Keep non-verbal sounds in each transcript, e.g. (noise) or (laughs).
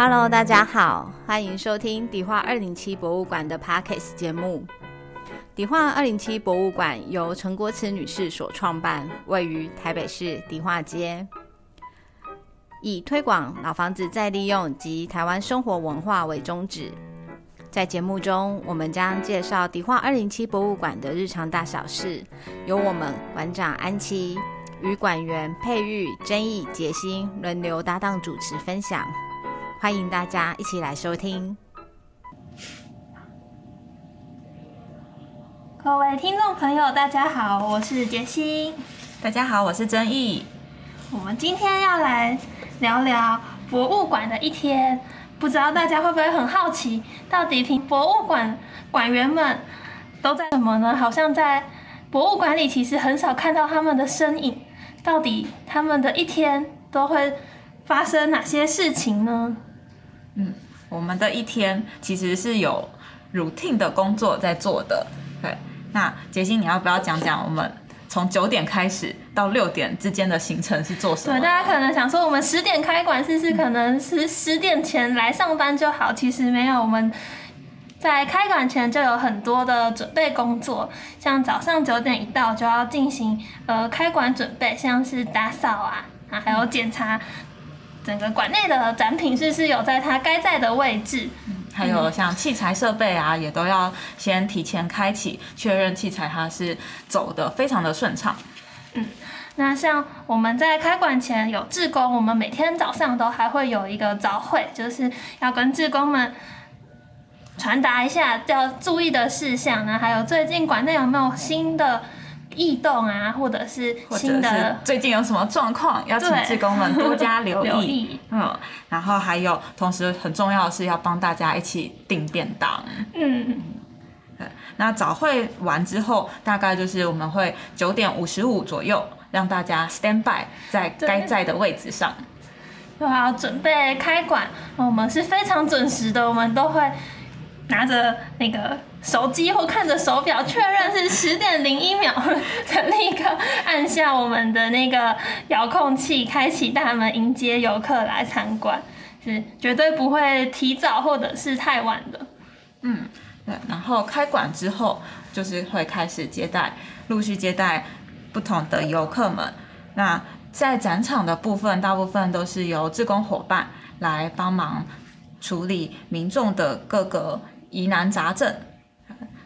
Hello，大家好，欢迎收听迪化二零七博物馆的 Parkes 节目。迪化二零七博物馆由陈国慈女士所创办，位于台北市迪化街，以推广老房子再利用及台湾生活文化为宗旨。在节目中，我们将介绍迪化二零七博物馆的日常大小事，由我们馆长安琪与馆员佩玉、真义、杰心轮流搭档主持分享。欢迎大家一起来收听。各位听众朋友，大家好，我是杰西。大家好，我是曾毅。我们今天要来聊聊博物馆的一天，不知道大家会不会很好奇，到底凭博物馆馆员们都在什么呢？好像在博物馆里其实很少看到他们的身影，到底他们的一天都会发生哪些事情呢？嗯，我们的一天其实是有 routine 的工作在做的。对，那杰西，你要不要讲讲我们从九点开始到六点之间的行程是做什么？对，大家可能想说，我们十点开馆，是不是可能是十点前来上班就好？其实没有，我们在开馆前就有很多的准备工作，像早上九点一到就要进行呃开馆准备，像是打扫啊啊，还有检查。整个馆内的展品是是有在它该在的位置，还有像器材设备啊，也都要先提前开启，确认器材它是走的非常的顺畅。嗯，那像我们在开馆前有志工，我们每天早上都还会有一个早会，就是要跟志工们传达一下要注意的事项呢，还有最近馆内有没有新的。异动啊，或者是新的最近有什么状况，要请志工们多加 (laughs) 留意。嗯，然后还有，同时很重要的是要帮大家一起订便当。嗯，对。那早会完之后，大概就是我们会九点五十五左右让大家 stand by 在该在的位置上，对啊，准备开馆。我们是非常准时的，我们都会拿着那个。手机或看着手表确认是十点零一秒，才立刻按下我们的那个遥控器，开启大门迎接游客来参观，是绝对不会提早或者是太晚的。嗯，对。然后开馆之后，就是会开始接待，陆续接待不同的游客们。那在展场的部分，大部分都是由志工伙伴来帮忙处理民众的各个疑难杂症。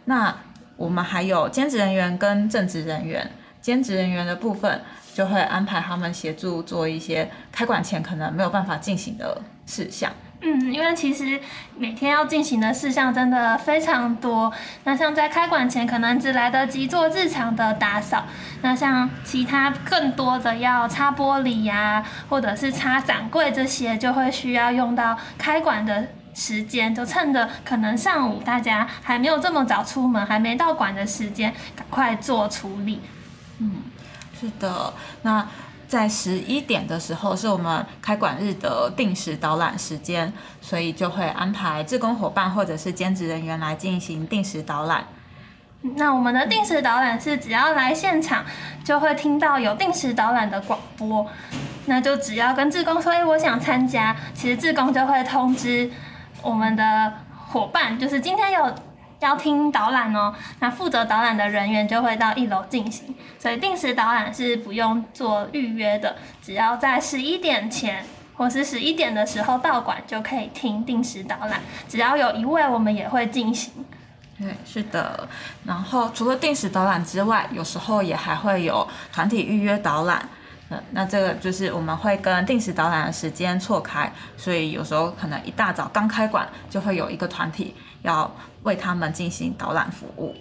那我们还有兼职人员跟正职人员，兼职人员的部分就会安排他们协助做一些开馆前可能没有办法进行的事项。嗯，因为其实每天要进行的事项真的非常多。那像在开馆前可能只来得及做日常的打扫，那像其他更多的要擦玻璃呀，或者是擦展柜这些，就会需要用到开馆的。时间就趁着可能上午大家还没有这么早出门，还没到馆的时间，赶快做处理。嗯，是的。那在十一点的时候是我们开馆日的定时导览时间，所以就会安排志工伙伴或者是兼职人员来进行定时导览。那我们的定时导览是只要来现场就会听到有定时导览的广播，那就只要跟志工说：“哎，我想参加。”其实志工就会通知。我们的伙伴就是今天有要听导览哦，那负责导览的人员就会到一楼进行，所以定时导览是不用做预约的，只要在十一点前或是十一点的时候到馆就可以听定时导览，只要有一位我们也会进行。对，是的。然后除了定时导览之外，有时候也还会有团体预约导览。那这个就是我们会跟定时导览的时间错开，所以有时候可能一大早刚开馆就会有一个团体要为他们进行导览服务。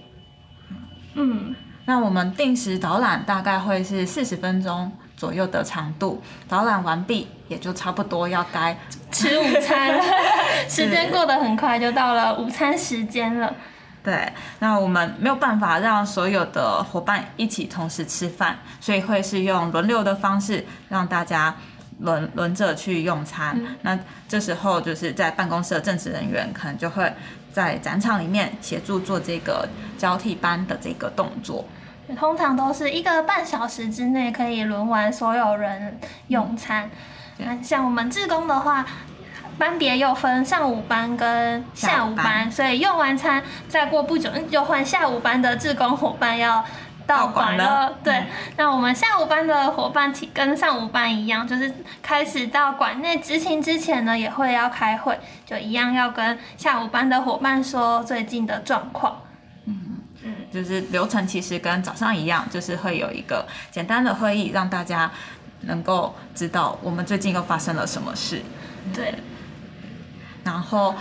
嗯，那我们定时导览大概会是四十分钟左右的长度，导览完毕也就差不多要该吃午餐了，(laughs) (laughs) 时间过得很快，就到了午餐时间了。对，那我们没有办法让所有的伙伴一起同时吃饭，所以会是用轮流的方式，让大家轮轮着去用餐。那这时候就是在办公室的正职人员可能就会在展场里面协助做这个交替班的这个动作。通常都是一个半小时之内可以轮完所有人用餐。像我们志工的话。班别又分上午班跟下午班，午班所以用完餐再过不久就换下午班的志工伙伴要到馆了。对嗯，那我们下午班的伙伴跟上午班一样，就是开始到馆内执勤之前呢，也会要开会，就一样要跟下午班的伙伴说最近的状况。嗯。就是流程其实跟早上一样，就是会有一个简单的会议，让大家能够知道我们最近又发生了什么事。对，然后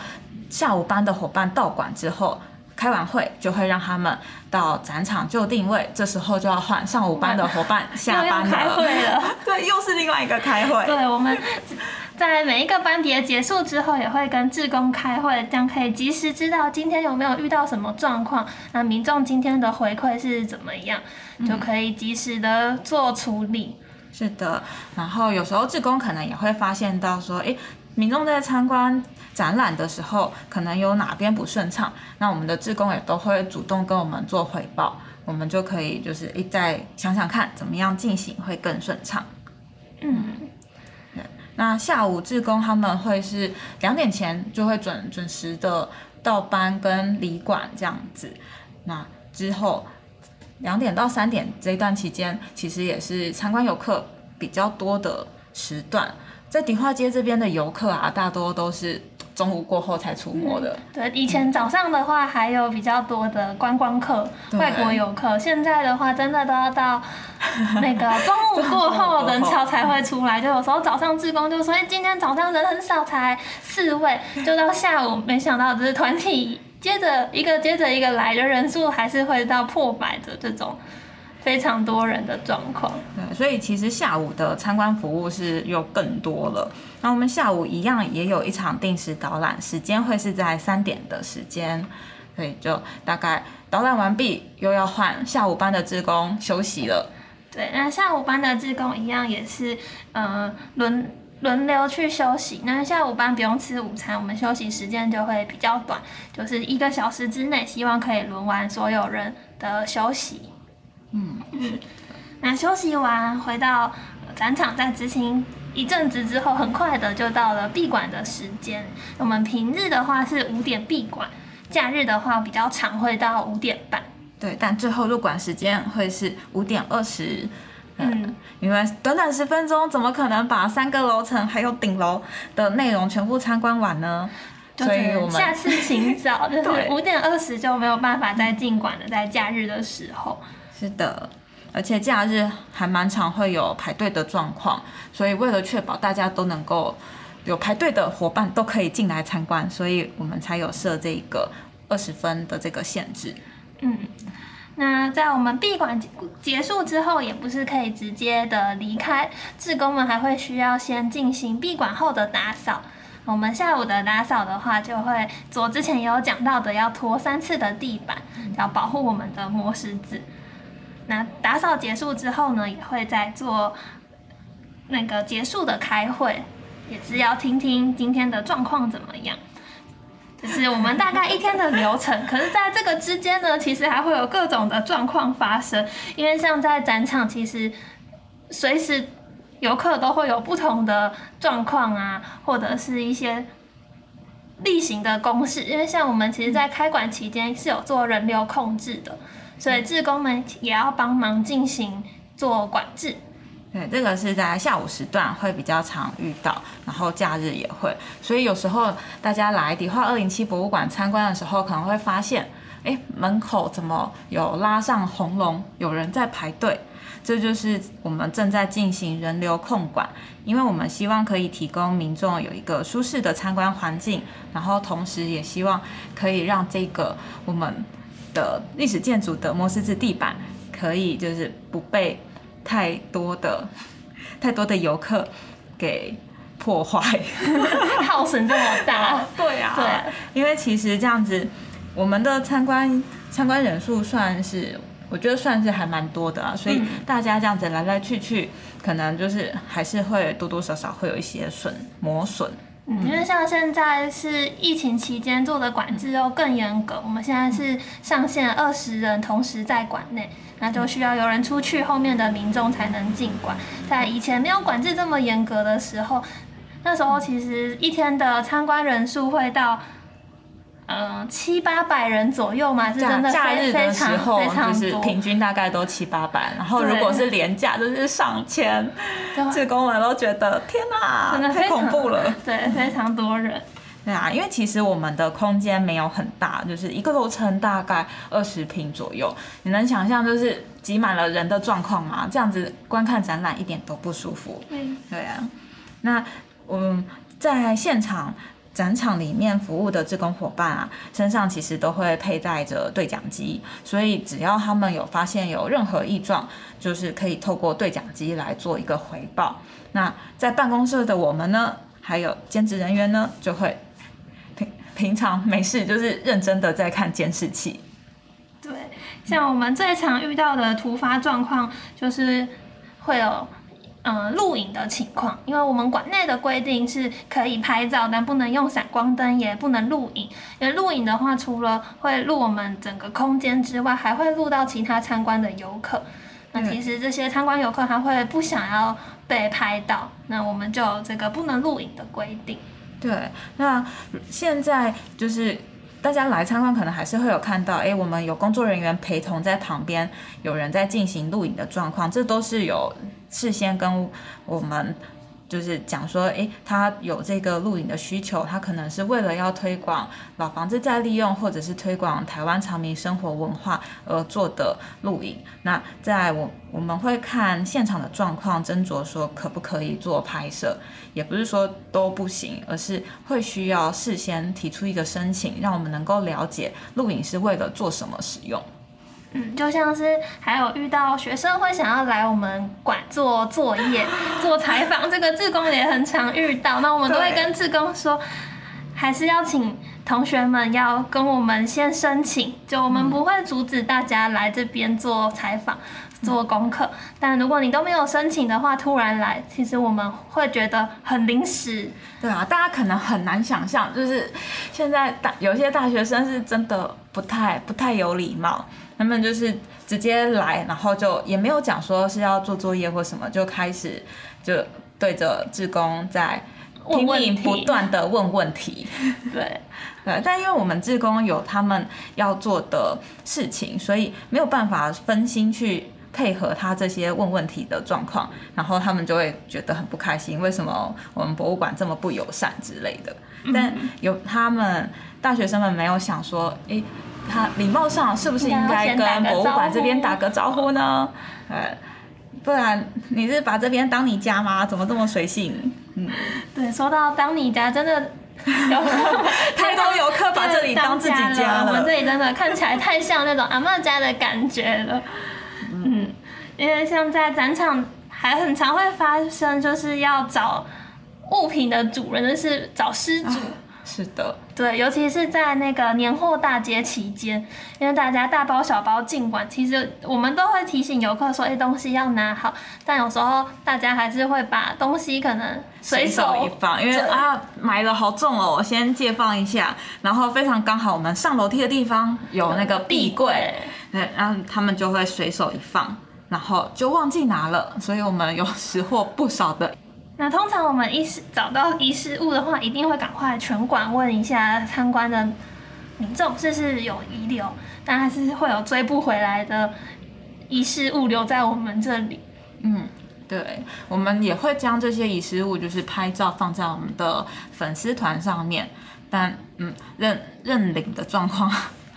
下午班的伙伴到馆之后，开完会就会让他们到展场就定位，这时候就要换上午班的伙伴下班 (laughs) 开会了。(laughs) 对，又是另外一个开会。对，我们在每一个班别结束之后，也会跟志工开会，这样可以及时知道今天有没有遇到什么状况，那民众今天的回馈是怎么样，就可以及时的做处理。是的，然后有时候志工可能也会发现到说，诶，民众在参观展览的时候，可能有哪边不顺畅，那我们的志工也都会主动跟我们做回报，我们就可以就是一再想想看怎么样进行会更顺畅。嗯，那下午志工他们会是两点前就会准准时的到班跟离馆这样子，那之后两点到三点这一段期间，其实也是参观游客比较多的时段。在迪化街这边的游客啊，大多都是中午过后才出没的。对，以前早上的话还有比较多的观光客、外国游客，现在的话真的都要到那个中午过后人潮才会出来。就有时候早上志工就说：“哎，今天早上人很少，才四位。”就到下午，没想到就是团体接着一个接着一个来的人数，还是会到破百的这种非常多人的状况。对，所以其实下午的参观服务是又更多了。那我们下午一样也有一场定时导览，时间会是在三点的时间，所以就大概导览完毕，又要换下午班的职工休息了。对，那下午班的职工一样也是，呃，轮轮流去休息。那下午班不用吃午餐，我们休息时间就会比较短，就是一个小时之内，希望可以轮完所有人的休息。嗯，那休息完回到展场，再执行一阵子之后，很快的就到了闭馆的时间。我们平日的话是五点闭馆，假日的话比较常，会到五点半。对，但最后入馆时间会是五点二十。嗯，因为短短十分钟，怎么可能把三个楼层还有顶楼的内容全部参观完呢？就所以我们下次请早，就是 (laughs) 对五点二十就没有办法再进馆了，在假日的时候。是的，而且假日还蛮常会有排队的状况，所以为了确保大家都能够有排队的伙伴都可以进来参观，所以我们才有设这个二十分的这个限制。嗯，那在我们闭馆结束之后，也不是可以直接的离开，志工们还会需要先进行闭馆后的打扫。我们下午的打扫的话，就会做之前也有讲到的，要拖三次的地板，要保护我们的磨石子。那打扫结束之后呢，也会再做那个结束的开会，也是要听听今天的状况怎么样。这是我们大概一天的流程，可是在这个之间呢，其实还会有各种的状况发生，因为像在展场，其实随时游客都会有不同的状况啊，或者是一些例行的公事，因为像我们其实，在开馆期间是有做人流控制的，所以志工们也要帮忙进行做管制。对，这个是在下午时段会比较常遇到，然后假日也会，所以有时候大家来迪化二零七博物馆参观的时候，可能会发现，哎，门口怎么有拉上红龙，有人在排队？这就是我们正在进行人流控管，因为我们希望可以提供民众有一个舒适的参观环境，然后同时也希望可以让这个我们的历史建筑的摩斯字地板可以就是不被太多的 (laughs) 太多的游客给破坏。(laughs) 耗损这么大，(laughs) 对啊对，因为其实这样子，我们的参观参观人数算是，我觉得算是还蛮多的啊，所以嗯大家这样子来来去去，可能就是还是会多多少少会有一些损磨损。因为像现在是疫情期间做的管制又更严格，我们现在是上限二十人同时在馆内，那就需要有人出去，后面的民众才能进馆。在以前没有管制这么严格的时候，那时候其实一天的参观人数会到。嗯，七八百人左右嘛，是真的假日的时候就是平均大概都七八百，然后如果是连假就是上千，职工们都觉得天哪，真的太恐怖了，对，非常多人。对啊，因为其实我们的空间没有很大，就是一个楼层大概二十平左右，你能想象就是挤满了人的状况吗？这样子观看展览一点都不舒服。嗯，对啊，那嗯，在现场。展场里面服务的志工伙伴啊，身上其实都会佩戴着对讲机，所以只要他们有发现有任何异状，就是可以透过对讲机来做一个回报。那在办公室的我们呢，还有兼职人员呢，就会平平常没事就是认真的在看监视器。对，像我们最常遇到的突发状况，就是会有。嗯，录影的情况，因为我们馆内的规定是可以拍照，但不能用闪光灯，也不能录影。因为录影的话，除了会录我们整个空间之外，还会录到其他参观的游客。那其实这些参观游客他会不想要被拍到，那我们就有这个不能录影的规定。对，那现在就是。大家来参观，可能还是会有看到，哎，我们有工作人员陪同在旁边，有人在进行录影的状况，这都是有事先跟我们。就是讲说，诶，他有这个录影的需求，他可能是为了要推广老房子再利用，或者是推广台湾长民生活文化而做的录影。那在我我们会看现场的状况，斟酌说可不可以做拍摄，也不是说都不行，而是会需要事先提出一个申请，让我们能够了解录影是为了做什么使用。嗯，就像是还有遇到学生会想要来我们馆做作业、做采访，这个志工也很常遇到。那我们都会跟志工说，还是要请同学们要跟我们先申请，就我们不会阻止大家来这边做采访、做功课。但如果你都没有申请的话，突然来，其实我们会觉得很临时。对啊，大家可能很难想象，就是现在大有些大学生是真的不太不太有礼貌。他们就是直接来，然后就也没有讲说是要做作业或什么，就开始就对着志工在拼命不断的问问题。(laughs) 对对，但因为我们志工有他们要做的事情，所以没有办法分心去配合他这些问问题的状况，然后他们就会觉得很不开心，为什么我们博物馆这么不友善之类的。但有他们大学生们没有想说，诶。他礼貌上是不是应该跟博物馆这边打个招呼呢？呃，不然你是把这边当你家吗？怎么这么随性？嗯，对，说到当你家，真的 (laughs) 太多游客把这里当自己家了。我们这里真的看起来太像那种阿妈家的感觉了。嗯，因为像在展场还很常会发生，就是要找物品的主人，就是找失主。是的，对，尤其是在那个年货大街期间，因为大家大包小包进馆，其实我们都会提醒游客说，哎，东西要拿好。但有时候大家还是会把东西可能随手一放，因为啊，买了好重哦，我先借放一下。然后非常刚好，我们上楼梯的地方有那个壁柜，对，然后他们就会随手一放，然后就忘记拿了，所以我们有识货不少的。那通常我们遗失找到遗失物的话，一定会赶快全馆问一下参观的民众是不是有遗留，但还是会有追不回来的遗失物留在我们这里。嗯，对，我们也会将这些遗失物就是拍照放在我们的粉丝团上面，但嗯认认领的状况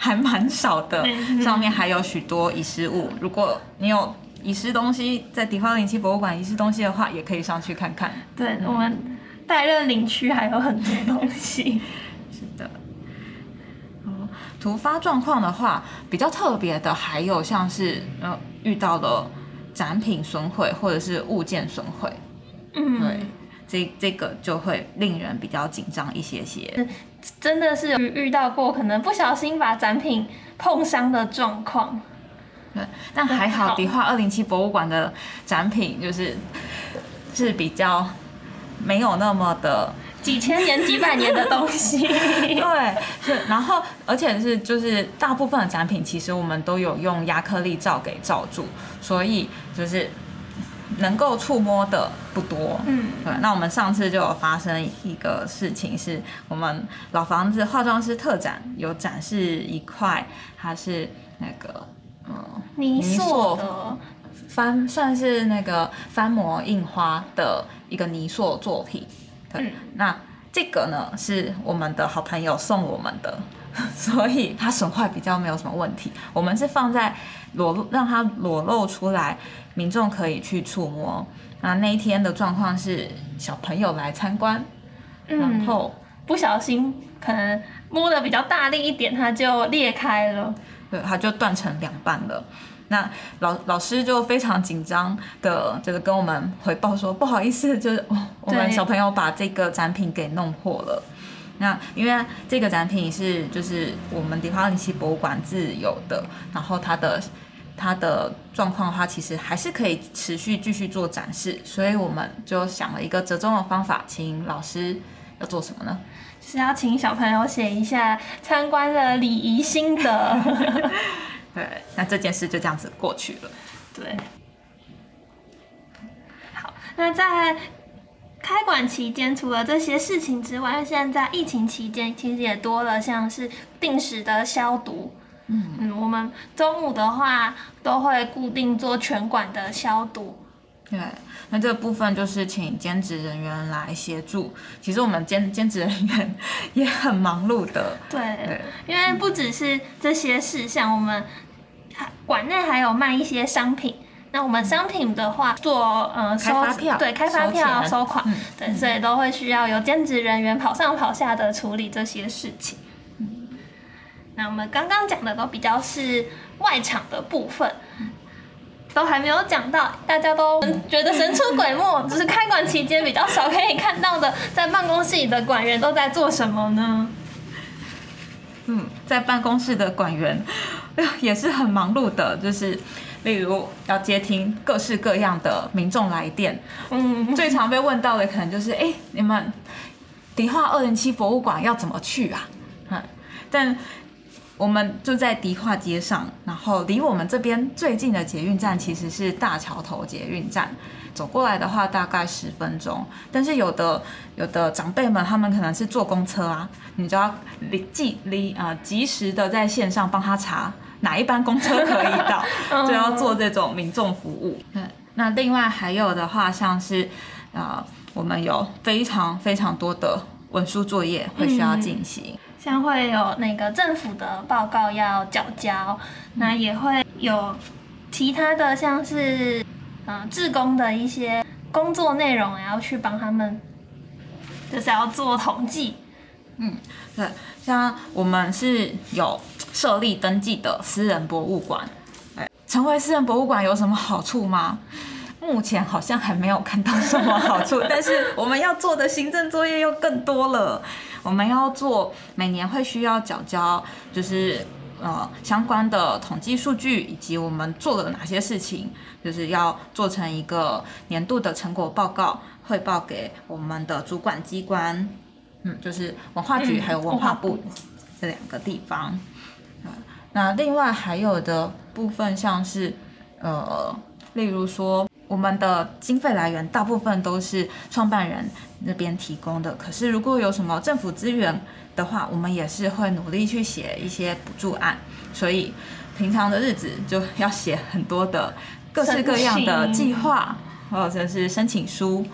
还蛮少的，上面还有许多遗失物，如果你有。遗失东西在迪化零七博物馆遗失东西的话，也可以上去看看。对我们代任领区还有很多东西。(laughs) 是的。哦，突发状况的话，比较特别的还有像是呃遇到了展品损毁或者是物件损毁。嗯。对，这这个就会令人比较紧张一些些。真的是有遇到过可能不小心把展品碰伤的状况。对，但还好，迪化二零七博物馆的展品就是是比较没有那么的几千年、几百年的东西。(laughs) 对，是，然后而且是就是大部分的展品，其实我们都有用亚克力罩给罩住，所以就是能够触摸的不多。嗯，对，那我们上次就有发生一个事情，是我们老房子化妆师特展有展示一块，它是那个嗯泥泥塑塑的，翻算是那个翻模印花的一个泥塑作品。对，嗯那这个呢是我们的好朋友送我们的，(laughs) 所以它损坏比较没有什么问题。我们是放在裸露让它裸露出来，民众可以去触摸。那那一天的状况是小朋友来参观，然嗯，后不小心可能摸的比较大力一点，它就裂开了。对，它就断成两半了。那老老师就非常紧张的，就是跟我们回报说，不好意思，就是哦，我们小朋友把这个展品给弄破了。那因为这个展品是就是我们迪化尼奇博物馆自有的，然后它的它的状况的话，其实还是可以持续继续做展示，所以我们就想了一个折中的方法，请老师要做什么呢？是要请小朋友写一下参观的礼仪心得。(laughs) 对，那这件事就这样子过去了。对，好，那在开馆期间，除了这些事情之外，现在疫情期间其实也多了像是定时的消毒。嗯我们中午的话都会固定做全馆的消毒。对，那这个部分就是请兼职人员来协助。其实我们兼兼职人员也很忙碌的，对，对，因为不只是这些事项，我们还馆内还有卖一些商品。那我们商品的话，做呃收开发票。对，开发票、收收款，嗯。对，所以都会需要有兼职人员跑上跑下的处理这些事情。那我们刚刚讲的都比较是外场的部分，都还没有讲到，大家都觉得神出鬼没，(laughs) 只是开馆期间比较少可以看到的，在办公室里的馆员都在做什么呢？嗯，在办公室的馆员也是很忙碌的，就是例如要接听各式各样的民众来电，嗯，最常被问到的可能就是，哎，你们迪化二零七博物馆要怎么去啊？嗯，但我们住在迪化街上，然后离我们这边最近的捷运站其实是大桥头捷运站，走过来的话大概十分钟。但是有的有的长辈们他们可能是坐公车啊，你就要离即离啊及时的在线上帮他查哪一班公车可以到，(laughs) 就要做这种民众服务。嗯，那另外还有的话，像是啊、我们有非常非常多的文书作业会需要进行。像会有那个政府的报告要缴交，那也会有其他的像是嗯、呃志工的一些工作内容，然后去帮他们，就是要做统计。嗯对，像我们是有设立登记的私人博物馆，哎，成为私人博物馆有什么好处吗？目前好像还没有看到什么好处，(laughs) 但是我们要做的行政作业又更多了。我们要做每年会需要缴交，就是呃相关的统计数据，以及我们做了哪些事情，就是要做成一个年度的成果报告，汇报给我们的主管机关，嗯，就是文化局嗯还有文化部这两个地方。呃那另外还有的部分像是呃，例如说我们的经费来源大部分都是创办人那边提供的，可是如果有什么政府资源的话，我们也是会努力去写一些补助案，所以平常的日子就要写很多的各式各样的计划或者是申请书，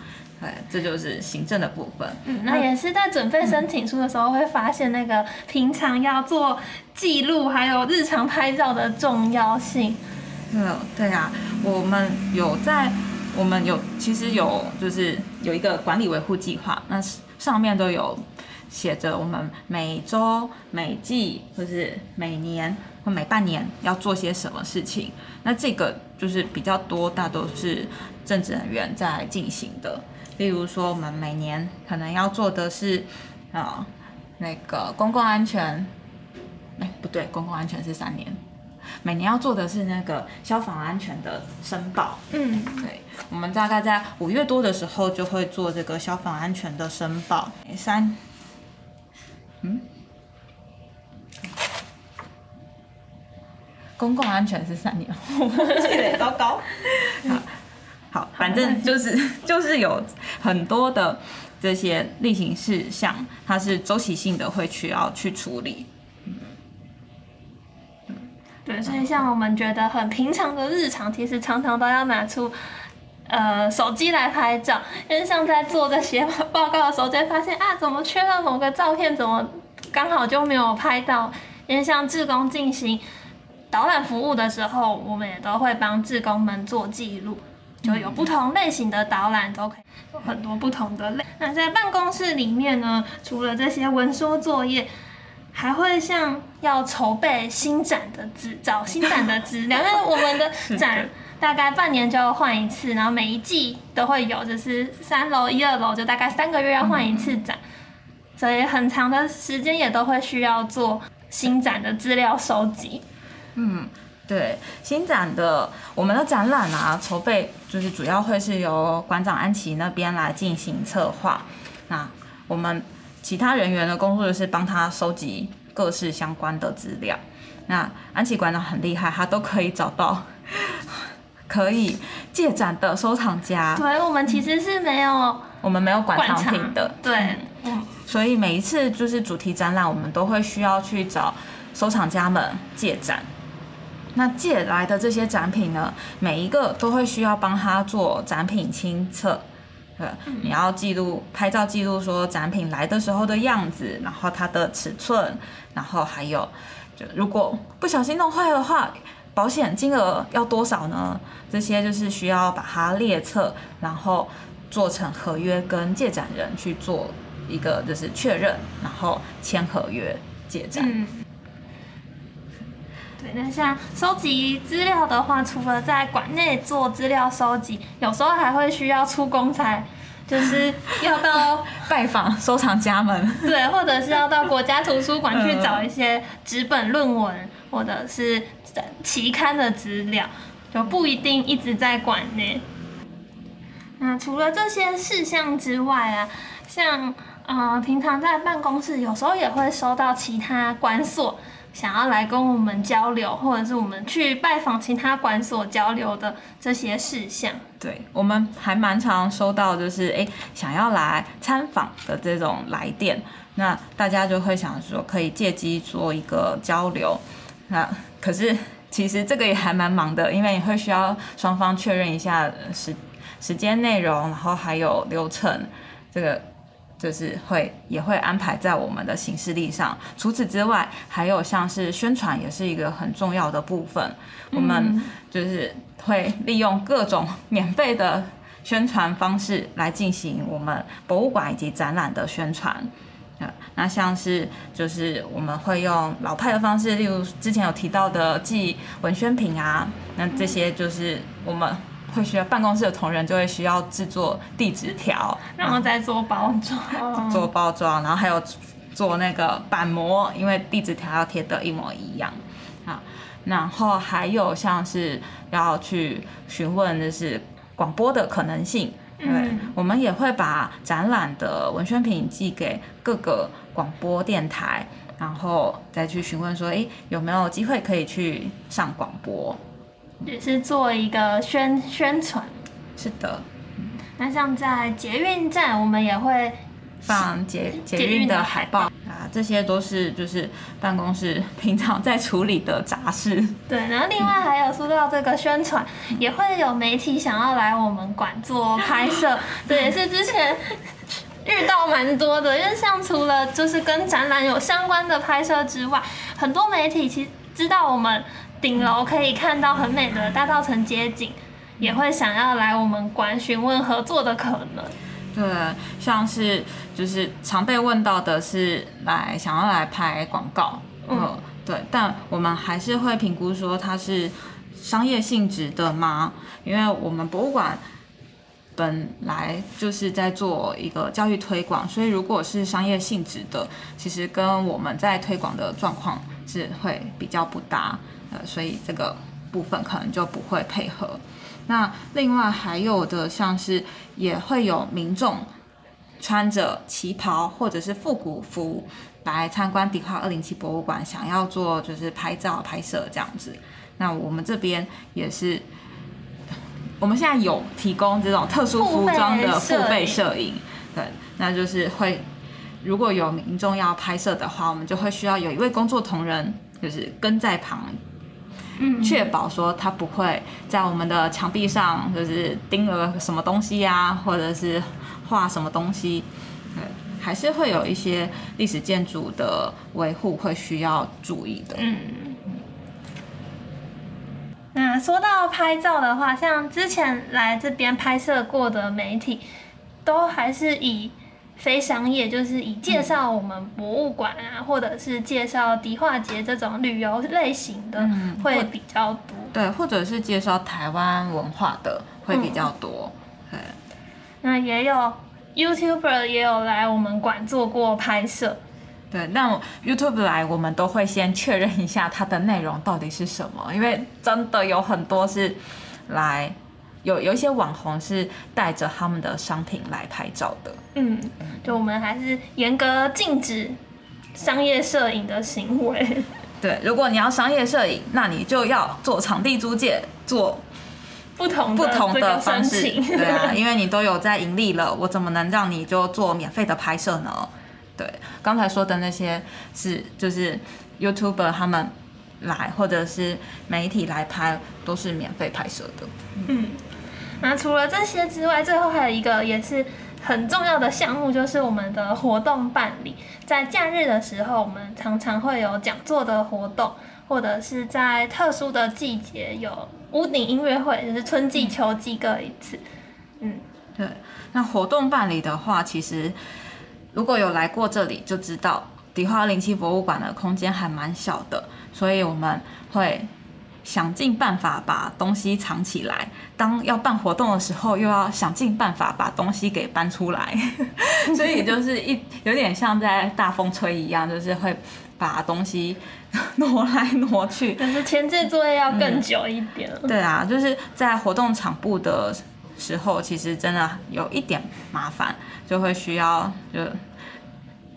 对，这就是行政的部分。嗯，那也是在准备申请书的时候会发现那个平常要做记录，还有日常拍照的重要性。嗯，对啊，我们有在，我们有其实有就是有一个管理维护计划，那上面都有写着我们每周、每季或是每年或每半年要做些什么事情。那这个就是比较多，大都是政治人员在进行的。例如说，我们每年可能要做的是啊、那个公共安全，哎，不对，公共安全是三年。每年要做的是那个消防安全的申报，嗯，对，我们大概在五月多的时候就会做这个消防安全的申报。三，嗯，公共安全是三年，(laughs) 我忘记了，糟糕。好，好，反正就是 (laughs) 就是有很多的这些例行事项，它是周期性的会需要去处理。对，所以像我们觉得很平常的日常，其实常常都要拿出呃手机来拍照，因为像在做这些报告的时候，就会发现啊，怎么缺了某个照片，怎么刚好就没有拍到。因为像志工进行导览服务的时候，我们也都会帮志工们做记录，就有不同类型的导览都可以有很多不同的类。那在办公室里面呢，除了这些文书作业。还会像要筹备新展的资，找新展的资料，因为我们的展大概半年就要换一次，然后每一季都会有，就是三楼、一二楼就大概三个月要换一次展，所以很长的时间也都会需要做新展的资料收集。嗯，对，新展的我们的展览啊，筹备就是主要会是由馆长安琪那边来进行策划，那我们。其他人员的工作就是帮他收集各式相关的资料。那安琪馆长很厉害，他都可以找到 (laughs) 可以借展的收藏家。对，我们其实是没有，我们没有馆藏品的。对，所以每一次就是主题展览，我们都会需要去找收藏家们借展。那借来的这些展品呢，每一个都会需要帮他做展品清册。你要记录拍照记录说展品来的时候的样子，然后它的尺寸，然后还有就如果不小心弄坏的话，保险金额要多少呢？这些就是需要把它列册，然后做成合约跟借展人去做一个就是确认，然后签合约借展。对，那像收集资料的话，除了在馆内做资料收集，有时候还会需要出公差，就是 (laughs) 要到拜访收藏家们，对，或者是要到国家图书馆去找一些纸本论文或者是期刊的资料，就不一定一直在馆内。那除了这些事项之外啊，像呃平常在办公室，有时候也会收到其他馆所。想要来跟我们交流，或者是我们去拜访其他馆所交流的这些事项，对我们还蛮常收到，就是哎想要来参访的这种来电，那大家就会想说可以借机做一个交流，那可是其实这个也还蛮忙的，因为你会需要双方确认一下时时间内容，然后还有流程，这个。就是会也会安排在我们的行事历上。除此之外，还有像是宣传也是一个很重要的部分。我们就是会利用各种 (laughs) 免费的宣传方式来进行我们博物馆以及展览的宣传。啊，那像是就是我们会用老派的方式，例如之前有提到的寄文宣品啊，那这些就是我们。会需要办公室的同仁就会需要制作地址条，然后再做包装，做包装，然后还有做那个板模，因为地址条要贴的一模一样啊。然后还有像是要去询问就是广播的可能性，对，我们也会把展览的文宣品寄给各个广播电台，然后再去询问说，哎，有没有机会可以去上广播。也是做一个宣宣传，是的。那像在捷运站，我们也会放捷捷运的海报啊，这些都是就是办公室平常在处理的杂事。对，然后另外还有说到这个宣传，也会有媒体想要来我们馆做拍摄，对，也是之前遇到蛮多的。因为像除了就是跟展览有相关的拍摄之外，很多媒体其实知道我们。顶楼可以看到很美的大道城街景，也会想要来我们馆询问合作的可能。对，像是就是常被问到的是来想要来拍广告，嗯，对，但我们还是会评估说它是商业性质的吗？因为我们博物馆本来就是在做一个教育推广，所以如果是商业性质的，其实跟我们在推广的状况是会比较不搭。呃，所以这个部分可能就不会配合。那另外还有的像是也会有民众穿着旗袍或者是复古服来参观迪化二零七博物馆，想要做就是拍照拍摄这样子。那我们这边也是我们现在有提供这种特殊服装的付费摄影，对，那就是会如果有民众要拍摄的话，我们就会需要有一位工作同仁，就是跟在旁。嗯，确保说它不会在我们的墙壁上就是钉了什么东西呀，或者是画什么东西，对，还是会有一些历史建筑的维护会需要注意的。嗯。那说到拍照的话，像之前来这边拍摄过的媒体，都还是以。非商业就是以介绍我们博物馆啊，或者是介绍迪化街这种旅游类型的会比较多。对，或者是介绍台湾文化的会比较多。对，那也有 YouTuber 也有来我们馆做过拍摄。对，那 YouTube 来我们都会先确认一下它的内容到底是什么，因为真的有很多是来。有有一些网红是带着他们的商品来拍照的。嗯，就我们还是严格禁止商业摄影的行为。(laughs) 对，如果你要商业摄影，那你就要做场地租借，做不同不同的方式。对啊，(laughs) 因为你都有在盈利了，我怎么能让你就做免费的拍摄呢？对，刚才说的那些是就是 YouTuber 他们来，或者是媒体来拍，都是免费拍摄的。嗯。那除了这些之外，最后还有一个也是很重要的项目，就是我们的活动办理。在假日的时候，我们常常会有讲座的活动，或者是在特殊的季节有屋顶音乐会，就是春季、秋季各一次。嗯，对。那活动办理的话，其实如果有来过这里，就知道迪化零七博物馆的空间还蛮小的，所以我们会。想尽办法把东西藏起来，当要办活动的时候，又要想尽办法把东西给搬出来，(laughs) 所以就是一有点像在大风吹一样，就是会把东西 (laughs) 挪来挪去。但是前置作业要更久一点。对啊，就是在活动场部的时候，其实真的有一点麻烦，就会需要就。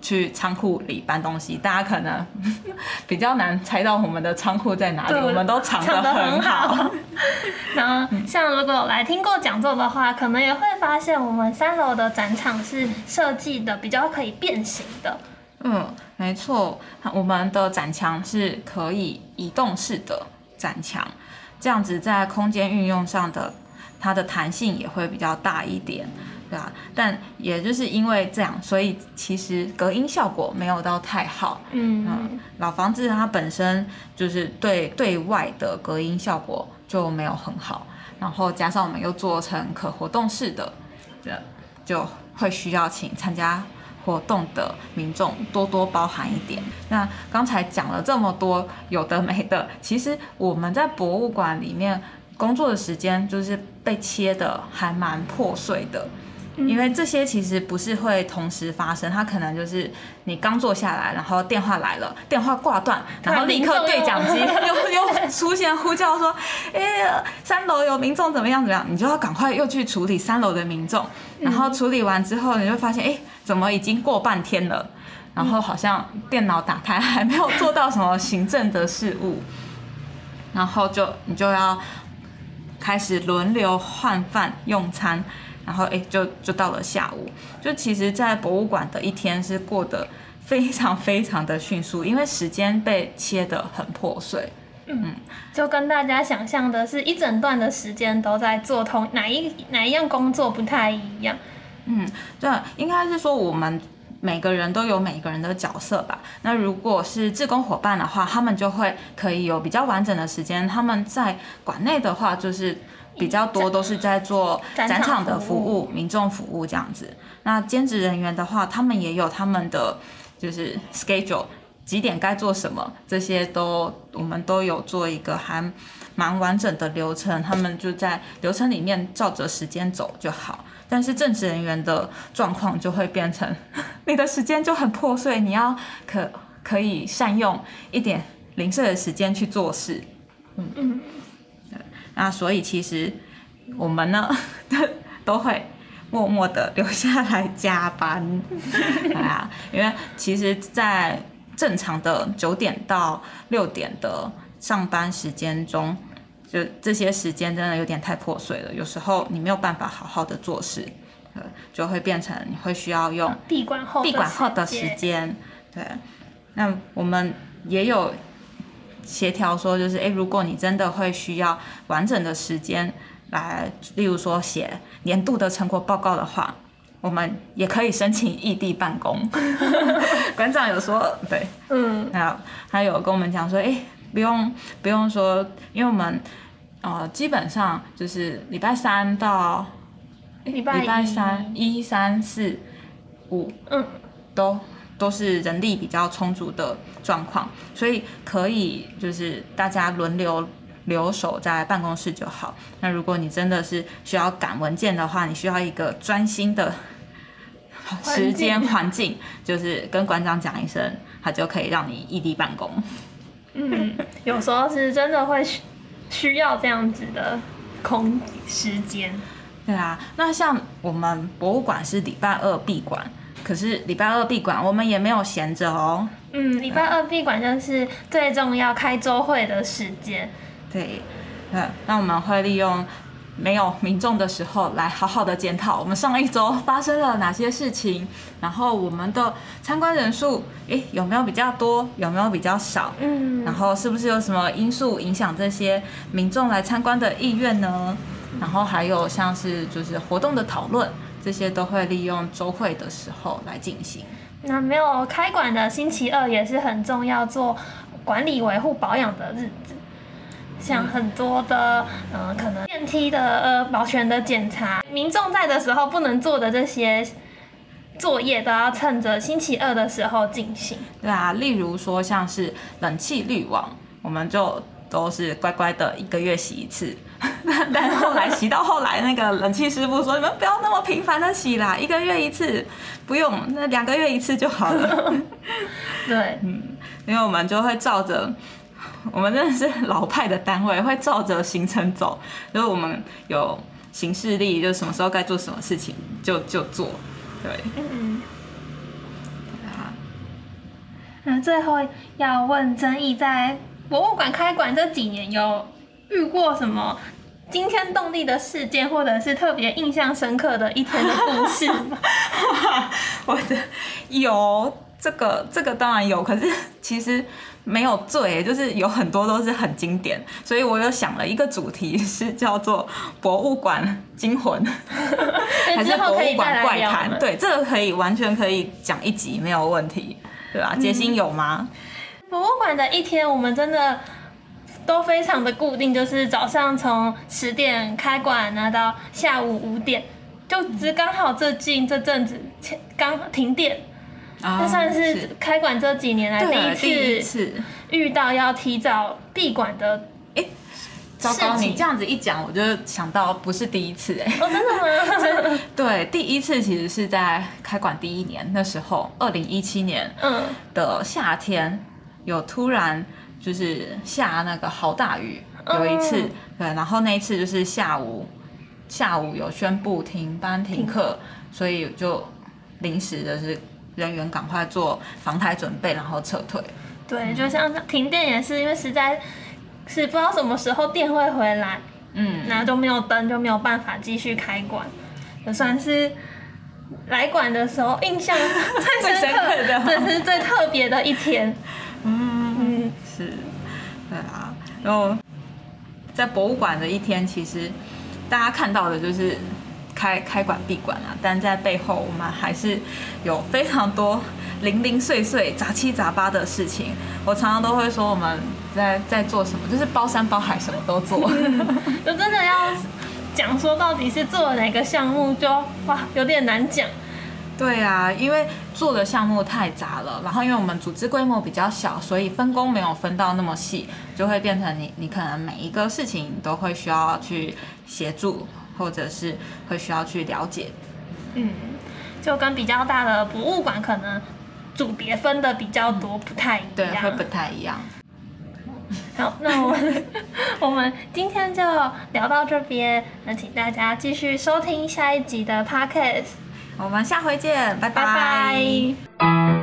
去仓库里搬东西，大家可能 (laughs) 比较难猜到我们的仓库在哪里，我们都藏得很好。(laughs) 那，像如果来听过讲座的话，可能也会发现我们三楼的展场是设计的比较可以变形的。嗯，没错，我们的展墙是可以移动式的展墙，这样子在空间运用上的它的弹性也会比较大一点。对啊，但也就是因为这样，所以其实隔音效果没有到太好。嗯，老房子它本身就是对对外的隔音效果就没有很好，然后加上我们又做成可活动式的，对，就会需要请参加活动的民众多多包涵一点。那刚才讲了这么多有的没的，其实我们在博物馆里面工作的时间就是被切的还蛮破碎的。因为这些其实不是会同时发生，它可能就是你刚坐下来，然后电话来了，电话挂断，然后立刻对讲机又又 (laughs) 出现呼叫说，哎，三楼有民众怎么样怎么样，你就要赶快又去处理三楼的民众，然后处理完之后，你就发现，哎，怎么已经过半天了，然后好像电脑打开还没有做到什么行政的事务，然后就你就要开始轮流换饭用餐。然后哎，就就到了下午，就其实，在博物馆的一天是过得非常非常的迅速，因为时间被切得很破碎。嗯，就跟大家想象的是一整段的时间都在做同哪一哪一样工作不太一样。嗯，对，应该是说我们每个人都有每个人的角色吧。那如果是志工伙伴的话，他们就会可以有比较完整的时间。他们在馆内的话，就是。比较多都是在做展场的服务、民众服务这样子。那兼职人员的话，他们也有他们的就是 schedule，几点该做什么，这些都我们都有做一个还蛮完整的流程。他们就在流程里面照着时间走就好。但是正职人员的状况就会变成，(laughs) 你的时间就很破碎，你要可可以善用一点零碎的时间去做事。嗯嗯。那所以其实我们呢，(laughs) 都会默默的留下来加班，(laughs) 啊，因为其实，在正常的九点到六点的上班时间中，就这些时间真的有点太破碎了，有时候你没有办法好好的做事，呃，就会变成你会需要用闭馆后闭馆后的时，间，对。那我们也有协调说，就是诶，如果你真的会需要完整的时间来，例如说写年度的成果报告的话，我们也可以申请异地办公。(laughs) 馆长有说，对，嗯，还有还有跟我们讲说，哎，不用不用说，因为我们呃基本上就是礼拜三到礼拜拜三一三四五嗯，都都是人力比较充足的状况，所以可以就是大家轮流留守在办公室就好。那如果你真的是需要赶文件的话，你需要一个专心的 (laughs) 时间环境，就是跟馆长讲一声，他就可以让你异地办公。嗯，有时候是真的会需需要这样子的空时间。对啊，那像我们博物馆是礼拜二闭馆，可是礼拜二闭馆我们也没有闲着哦。嗯，礼拜二闭馆就是最重要开周会的时间。对，嗯，那我们会利用没有民众的时候来好好的检讨我们上一周发生了哪些事情，然后我们的参观人数，诶，有没有比较多，有没有比较少？嗯，然后是不是有什么因素影响这些民众来参观的意愿呢？然后还有像是就是活动的讨论，这些都会利用周会的时候来进行。那没有开馆的星期二也是很重要，做管理维护保养的日子。像很多的，嗯、可能电梯的呃保全的检查，民众在的时候不能做的这些作业，都要趁着星期二的时候进行。对啊，例如说像是冷气滤网，我们就都是乖乖的一个月洗一次。(laughs) 但后来洗到后来，那个冷气师傅说：“你们不要那么频繁的洗啦，一个月一次，不用，那两个月一次就好了。(laughs) 对，”嗯因为我们就会照着，我们真的是老派的单位，会照着行程走，就是我们有行事历，就什么时候该做什么事情就就做。对，嗯。啊，那最后要问曾毅，在博物馆开馆这几年，有遇过什么惊天动地的事件，或者是特别印象深刻的一天的故事吗？(laughs) 我的有这个这个当然有，可是其实没有最，就是有很多都是很经典，所以我又想了一个主题是叫做博物馆惊魂，(laughs) 还是博物馆怪？谈对，这个可以完全可以讲一集没有问题，对吧？杰心有吗？博物馆的一天，我们真的都非常的固定，就是早上从十点开馆，然后到下午五点，就只刚好这近这阵子前刚停电，啊这算是开馆这几年来第一次次。遇到要提早闭馆的。糟糕，你这样子一讲，我就想到不是第一次哎、哦，真的吗？(laughs) 对，第一次其实是在开馆第一年，那时候二零一七年嗯，的夏天，有突然就是下那个好大雨，嗯。有一次，对，然后那一次就是下午下午有宣布停班停课，所以就临时的是人员赶快做防台准备，然后撤退。对，就像停电也是因为实在是不知道什么时候电会回来，嗯，然后就没有灯，就没有办法继续开馆，也算是来馆的时候印象最深刻 (laughs) 的刻，这是最特别的一天。嗯然后在博物馆的一天，其实大家看到的就是开开馆闭馆啊，但在背后我们还是有非常多零零碎碎、杂七杂八的事情。我常常都会说我们在在做什么，就是包山包海，什么都做。就 (laughs) 真的要讲说到底是做了哪个项目就，哇有点难讲。对啊，因为做的项目太杂了，然后因为我们组织规模比较小，所以分工没有分到那么细，就会变成你你可能每一个事情都会需要去协助，或者是会需要去了解。嗯，就跟比较大的博物馆可能组别分的比较多，不太一样对，样。会不太一样。好，那我们我们今天就聊到这边，那请大家继续收听下一集的 podcast，我们下回见，拜拜拜。